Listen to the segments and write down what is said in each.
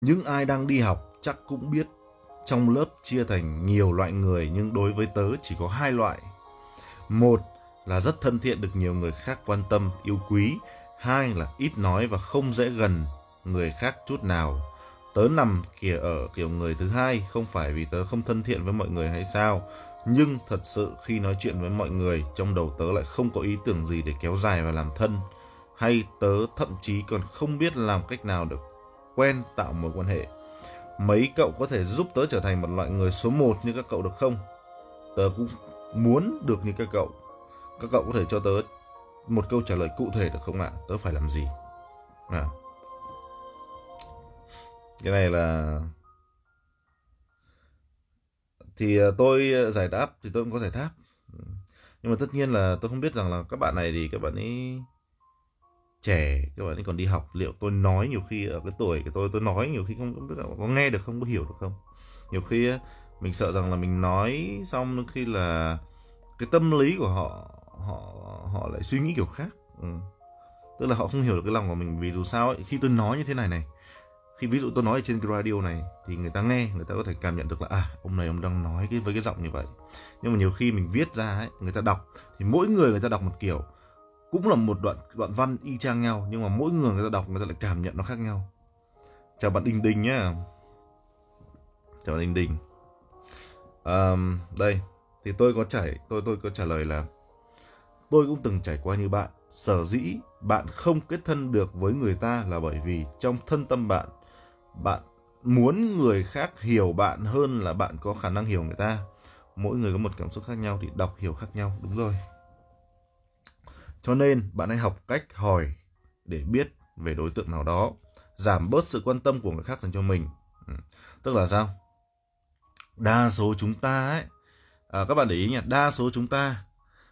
những ai đang đi học chắc cũng biết trong lớp chia thành nhiều loại người nhưng đối với tớ chỉ có hai loại. Một là rất thân thiện được nhiều người khác quan tâm, yêu quý. Hai là ít nói và không dễ gần người khác chút nào. Tớ nằm kìa ở kiểu người thứ hai, không phải vì tớ không thân thiện với mọi người hay sao. Nhưng thật sự khi nói chuyện với mọi người, trong đầu tớ lại không có ý tưởng gì để kéo dài và làm thân. Hay tớ thậm chí còn không biết làm cách nào được quen tạo mối quan hệ. Mấy cậu có thể giúp tớ trở thành một loại người số 1 như các cậu được không? Tớ cũng muốn được như các cậu. Các cậu có thể cho tớ một câu trả lời cụ thể được không ạ? Tớ phải làm gì? À. Cái này là thì à, tôi à, giải đáp thì tôi cũng có giải đáp ừ. nhưng mà tất nhiên là tôi không biết rằng là các bạn này thì các bạn ấy trẻ các bạn ấy còn đi học liệu tôi nói nhiều khi ở cái tuổi của tôi tôi nói nhiều khi không biết là có nghe được không có hiểu được không? Nhiều khi mình sợ rằng là mình nói xong khi là cái tâm lý của họ họ họ lại suy nghĩ kiểu khác. Ừ. tức là họ không hiểu được cái lòng của mình vì dù sao ấy, khi tôi nói như thế này này khi ví dụ tôi nói ở trên cái radio này thì người ta nghe người ta có thể cảm nhận được là à ông này ông đang nói cái với cái giọng như vậy. Nhưng mà nhiều khi mình viết ra ấy người ta đọc thì mỗi người người ta đọc một kiểu cũng là một đoạn đoạn văn y chang nhau nhưng mà mỗi người người ta đọc người ta lại cảm nhận nó khác nhau. Chào bạn đình đình nhá. Chào bạn đình đình. Um, đây thì tôi có trải tôi tôi có trả lời là tôi cũng từng trải qua như bạn. Sở dĩ bạn không kết thân được với người ta là bởi vì trong thân tâm bạn bạn muốn người khác hiểu bạn hơn là bạn có khả năng hiểu người ta. Mỗi người có một cảm xúc khác nhau thì đọc hiểu khác nhau đúng rồi cho nên bạn hãy học cách hỏi để biết về đối tượng nào đó giảm bớt sự quan tâm của người khác dành cho mình ừ. tức là sao đa số chúng ta ấy à, các bạn để ý nhé đa số chúng ta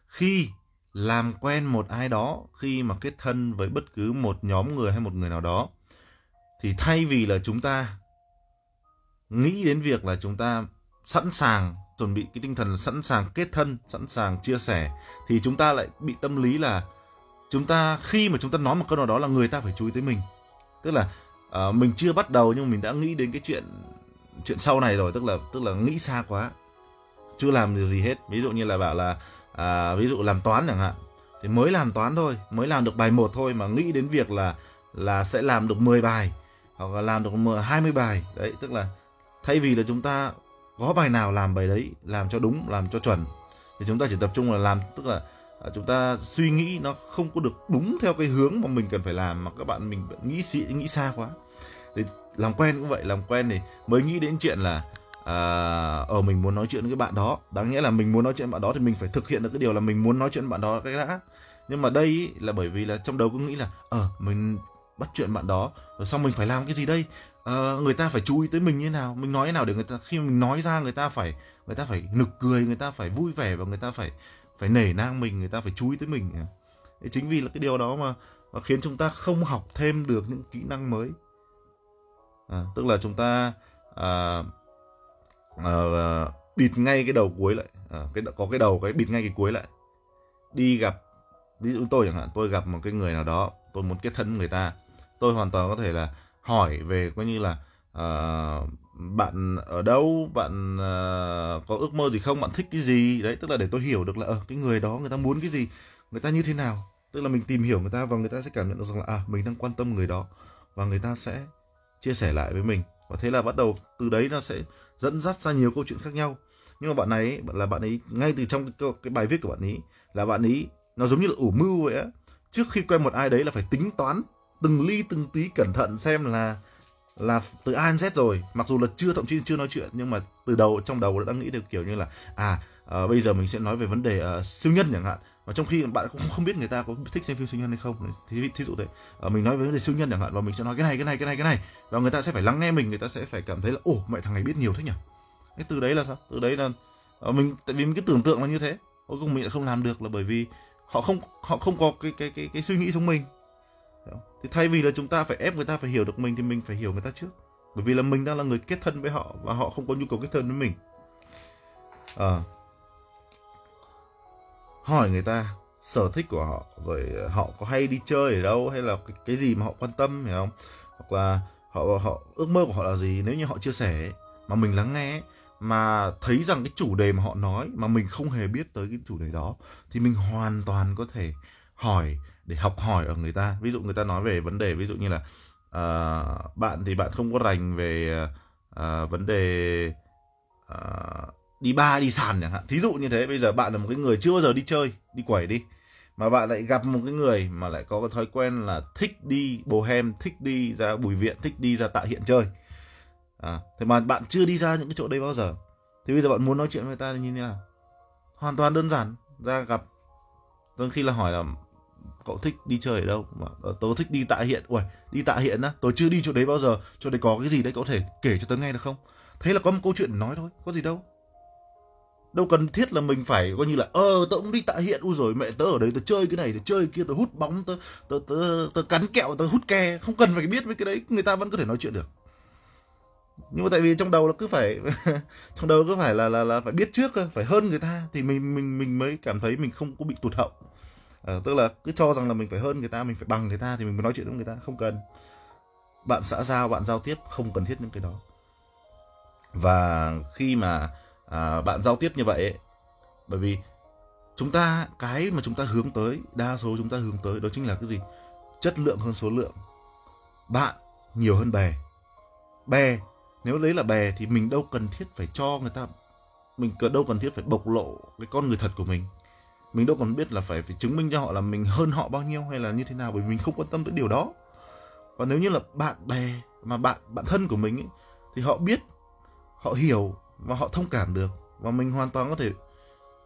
khi làm quen một ai đó khi mà kết thân với bất cứ một nhóm người hay một người nào đó thì thay vì là chúng ta nghĩ đến việc là chúng ta sẵn sàng chuẩn bị cái tinh thần sẵn sàng kết thân sẵn sàng chia sẻ thì chúng ta lại bị tâm lý là chúng ta khi mà chúng ta nói một câu nào đó là người ta phải chú ý tới mình. Tức là uh, mình chưa bắt đầu nhưng mình đã nghĩ đến cái chuyện chuyện sau này rồi tức là tức là nghĩ xa quá chưa làm được gì hết. Ví dụ như là bảo là à, ví dụ làm toán chẳng hạn thì mới làm toán thôi mới làm được bài một thôi mà nghĩ đến việc là là sẽ làm được 10 bài hoặc là làm được 20 bài. Đấy tức là thay vì là chúng ta có bài nào làm bài đấy làm cho đúng làm cho chuẩn thì chúng ta chỉ tập trung là làm tức là à, chúng ta suy nghĩ nó không có được đúng theo cái hướng mà mình cần phải làm mà các bạn mình nghĩ xị nghĩ xa quá. Thì làm quen cũng vậy làm quen thì mới nghĩ đến chuyện là à, ở mình muốn nói chuyện với cái bạn đó. Đáng nghĩa là mình muốn nói chuyện với bạn đó thì mình phải thực hiện được cái điều là mình muốn nói chuyện với bạn đó cái đã. Nhưng mà đây ý, là bởi vì là trong đầu cứ nghĩ là ở à, mình bắt chuyện bạn đó rồi xong mình phải làm cái gì đây? Ờ, người ta phải chú ý tới mình như nào? Mình nói thế nào để người ta khi mình nói ra người ta phải người ta phải nực cười người ta phải vui vẻ và người ta phải phải nể nang mình người ta phải chú ý tới mình. Thế chính vì là cái điều đó mà, mà khiến chúng ta không học thêm được những kỹ năng mới. À, tức là chúng ta à, à, bịt ngay cái đầu cuối lại. À, cái có cái đầu cái bịt ngay cái cuối lại. Đi gặp ví dụ tôi chẳng hạn tôi gặp một cái người nào đó tôi muốn kết thân người ta. Tôi hoàn toàn có thể là hỏi về coi như là uh, bạn ở đâu bạn uh, có ước mơ gì không bạn thích cái gì? Đấy tức là để tôi hiểu được là ở uh, cái người đó người ta muốn cái gì người ta như thế nào. Tức là mình tìm hiểu người ta và người ta sẽ cảm nhận được rằng là à mình đang quan tâm người đó và người ta sẽ chia sẻ lại với mình. Và thế là bắt đầu từ đấy nó sẽ dẫn dắt ra nhiều câu chuyện khác nhau. Nhưng mà bạn ấy là bạn ấy ngay từ trong cái, cái bài viết của bạn ấy là bạn ấy nó giống như là ủ mưu vậy á. Trước khi quen một ai đấy là phải tính toán từng ly từng tí cẩn thận xem là là từ A đến Z rồi. Mặc dù là chưa thậm chí chưa nói chuyện nhưng mà từ đầu trong đầu đã nghĩ được kiểu như là à uh, bây giờ mình sẽ nói về vấn đề uh, siêu nhân chẳng hạn. Và trong khi bạn cũng không biết người ta có thích xem phim siêu nhân hay không thì thí dụ thế. Uh, mình nói về vấn đề siêu nhân chẳng hạn và mình sẽ nói cái này cái này cái này cái này. Và người ta sẽ phải lắng nghe mình người ta sẽ phải cảm thấy là ồ mẹ thằng này biết nhiều thế nhỉ? Cái từ đấy là sao? Từ đấy là uh, mình tại vì mình cứ tưởng tượng là như thế. Cuối cùng mình lại không làm được là bởi vì họ không họ không có cái cái cái cái suy nghĩ giống mình thì thay vì là chúng ta phải ép người ta phải hiểu được mình thì mình phải hiểu người ta trước. Bởi vì là mình đang là người kết thân với họ và họ không có nhu cầu kết thân với mình. À, hỏi người ta sở thích của họ rồi họ có hay đi chơi ở đâu hay là cái, cái gì mà họ quan tâm hiểu không? Hoặc là họ họ ước mơ của họ là gì? Nếu như họ chia sẻ mà mình lắng nghe mà thấy rằng cái chủ đề mà họ nói mà mình không hề biết tới cái chủ đề đó thì mình hoàn toàn có thể hỏi để học hỏi ở người ta. Ví dụ người ta nói về vấn đề ví dụ như là uh, bạn thì bạn không có rành về uh, vấn đề uh, đi ba đi sàn chẳng hạn. Thí dụ như thế bây giờ bạn là một cái người chưa bao giờ đi chơi đi quẩy đi mà bạn lại gặp một cái người mà lại có cái thói quen là thích đi bồ hem thích đi ra bùi viện thích đi ra tạ hiện chơi. À, thế mà bạn chưa đi ra những cái chỗ đấy bao giờ. Thì bây giờ bạn muốn nói chuyện với người ta như thế nào? Hoàn toàn đơn giản. Ra gặp đôi khi là hỏi là cậu thích đi chơi ở đâu? Mà ờ, tớ thích đi tạ hiện. Ui đi tạ hiện á tớ chưa đi chỗ đấy bao giờ. Chỗ đấy có cái gì đấy cậu có thể kể cho tớ nghe được không? Thế là có một câu chuyện nói thôi có gì đâu. Đâu cần thiết là mình phải coi như là ờ tớ cũng đi tạ hiện. U rồi mẹ tớ ở đấy tớ chơi cái này tớ chơi kia tớ hút bóng tớ tớ tớ, tớ cắn kẹo tớ hút ke. Không cần phải biết mấy cái đấy người ta vẫn có thể nói chuyện được. Nhưng mà tại vì trong đầu là cứ phải trong đầu cứ phải là là là phải biết trước phải hơn người ta. Thì mình mình mình mới cảm thấy mình không có bị tụt hậu à, tức là cứ cho rằng là mình phải hơn người ta mình phải bằng người ta thì mình mới nói chuyện với người ta không cần. Bạn xã giao bạn giao tiếp không cần thiết những cái đó. Và khi mà à, bạn giao tiếp như vậy ấy, bởi vì chúng ta cái mà chúng ta hướng tới đa số chúng ta hướng tới đó chính là cái gì? Chất lượng hơn số lượng. Bạn nhiều hơn bè. Bè nếu lấy là bè thì mình đâu cần thiết phải cho người ta mình đâu cần thiết phải bộc lộ cái con người thật của mình mình đâu còn biết là phải phải chứng minh cho họ là mình hơn họ bao nhiêu hay là như thế nào bởi vì mình không quan tâm tới điều đó. Và nếu như là bạn bè mà bạn bạn thân của mình ấy, thì họ biết họ hiểu và họ thông cảm được. Và mình hoàn toàn có thể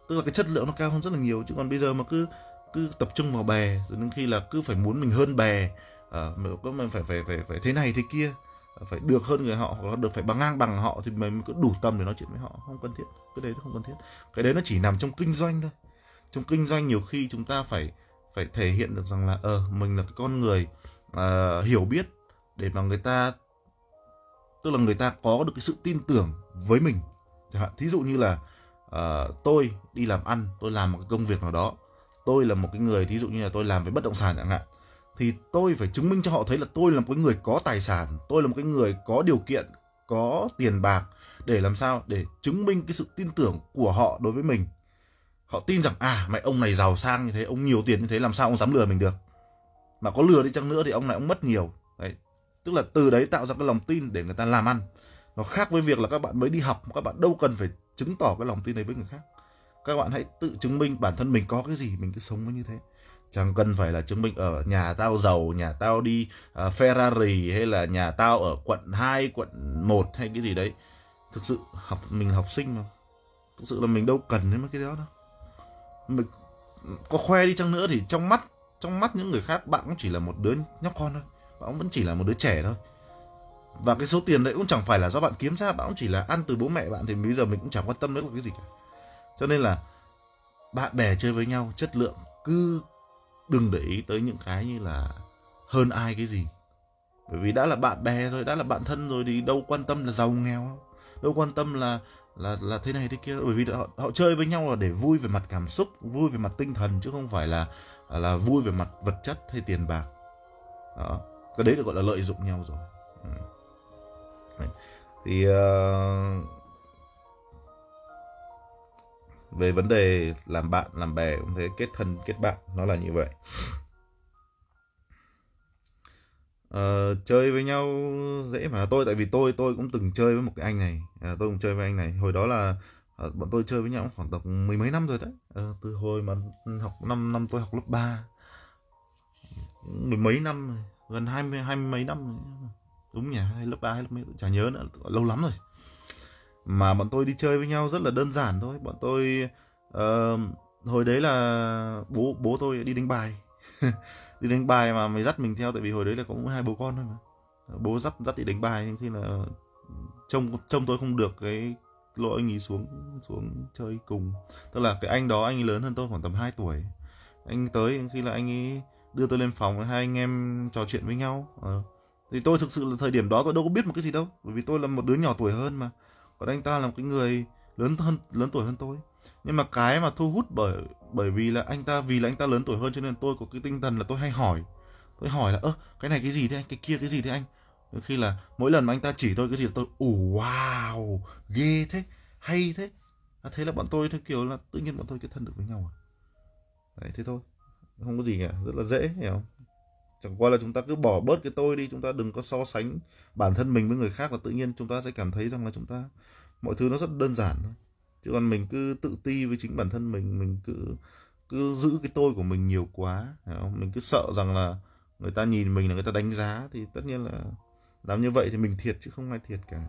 tức là cái chất lượng nó cao hơn rất là nhiều. Chứ còn bây giờ mà cứ cứ tập trung vào bè rồi đến khi là cứ phải muốn mình hơn bè à, mình phải phải phải phải thế này thế kia à, phải được hơn người họ hoặc là được phải bằng ngang bằng họ thì mình cứ đủ tâm để nói chuyện với họ. Không cần thiết cái đấy nó không cần thiết. Cái đấy nó chỉ nằm trong kinh doanh thôi trong kinh doanh nhiều khi chúng ta phải phải thể hiện được rằng là ờ uh, mình là cái con người uh, hiểu biết để mà người ta tức là người ta có được cái sự tin tưởng với mình. Chẳng hạn thí dụ như là uh, tôi đi làm ăn tôi làm một cái công việc nào đó tôi là một cái người thí dụ như là tôi làm với bất động sản chẳng hạn thì tôi phải chứng minh cho họ thấy là tôi là một cái người có tài sản tôi là một cái người có điều kiện có tiền bạc để làm sao để chứng minh cái sự tin tưởng của họ đối với mình họ tin rằng à mày ông này giàu sang như thế ông nhiều tiền như thế làm sao ông dám lừa mình được? Mà có lừa đi chăng nữa thì ông này ông mất nhiều. Đấy. Tức là từ đấy tạo ra cái lòng tin để người ta làm ăn. Nó khác với việc là các bạn mới đi học các bạn đâu cần phải chứng tỏ cái lòng tin đấy với người khác. Các bạn hãy tự chứng minh bản thân mình có cái gì mình cứ sống như thế. Chẳng cần phải là chứng minh ở nhà tao giàu nhà tao đi uh, Ferrari hay là nhà tao ở quận 2, quận 1 hay cái gì đấy. Thực sự học mình học sinh mà. Thực sự là mình đâu cần đến mấy cái đó đâu mình có khoe đi chăng nữa thì trong mắt trong mắt những người khác bạn cũng chỉ là một đứa nhóc con thôi. Bạn vẫn chỉ là một đứa trẻ thôi. Và cái số tiền đấy cũng chẳng phải là do bạn kiếm ra, bạn cũng chỉ là ăn từ bố mẹ bạn thì bây giờ mình cũng chẳng quan tâm nữa là cái gì cả. Cho nên là bạn bè chơi với nhau, chất lượng cứ đừng để ý tới những cái như là hơn ai cái gì. Bởi vì đã là bạn bè rồi đã là bạn thân rồi thì đâu quan tâm là giàu nghèo đâu quan tâm là là là thế này thế kia. Bởi vì họ, họ chơi với nhau là để vui về mặt cảm xúc vui về mặt tinh thần chứ không phải là là vui về mặt vật chất hay tiền bạc. Đó. Cái đấy được gọi là lợi dụng nhau rồi. Ừ. thì uh, về vấn đề làm bạn làm bè cũng thế kết thân kết bạn nó là như vậy uh, chơi với nhau dễ mà. Tôi tại vì tôi tôi cũng từng chơi với một cái anh này. À, tôi cũng chơi với anh này. Hồi đó là uh, bọn tôi chơi với nhau khoảng tầm mười mấy năm rồi đấy. Uh, từ hồi mà học năm năm tôi học lớp 3 mười mấy năm gần hai mươi hai mươi mấy năm đúng nhỉ? Hay lớp ba hay lớp mấy? Chả nhớ nữa. Lâu lắm rồi. Mà bọn tôi đi chơi với nhau rất là đơn giản thôi. Bọn tôi uh, hồi đấy là bố bố tôi đi đánh bài. đi đánh bài mà mày dắt mình theo, tại vì hồi đấy là có hai bố con thôi mà. Bố dắt dắt đi đánh bài, nhưng khi là trông trông tôi không được cái lỗi anh ấy xuống xuống chơi cùng. Tức là cái anh đó, anh ấy lớn hơn tôi khoảng tầm 2 tuổi. Anh tới, khi là anh ấy đưa tôi lên phòng, hai anh em trò chuyện với nhau. Ờ. thì tôi thực sự là thời điểm đó tôi đâu có biết một cái gì đâu, bởi vì tôi là một đứa nhỏ tuổi hơn mà. Còn anh ta là một cái người lớn hơn lớn tuổi hơn tôi nhưng mà cái mà thu hút bởi bởi vì là anh ta vì là anh ta lớn tuổi hơn cho nên tôi có cái tinh thần là tôi hay hỏi. Tôi hỏi là ơ cái này cái gì thế anh? Cái kia cái gì thế anh? Khi là mỗi lần mà anh ta chỉ tôi cái gì tôi ủ wow ghê thế hay thế. À, thế là bọn tôi theo kiểu là tự nhiên bọn tôi kết thân được với nhau à? Đấy thế thôi. Không có gì cả rất là dễ hiểu không? Chẳng qua là chúng ta cứ bỏ bớt cái tôi đi chúng ta đừng có so sánh bản thân mình với người khác và tự nhiên chúng ta sẽ cảm thấy rằng là chúng ta mọi thứ nó rất đơn giản thôi chứ còn mình cứ tự ti với chính bản thân mình mình cứ cứ giữ cái tôi của mình nhiều quá, hiểu không? mình cứ sợ rằng là người ta nhìn mình là người ta đánh giá thì tất nhiên là làm như vậy thì mình thiệt chứ không ai thiệt cả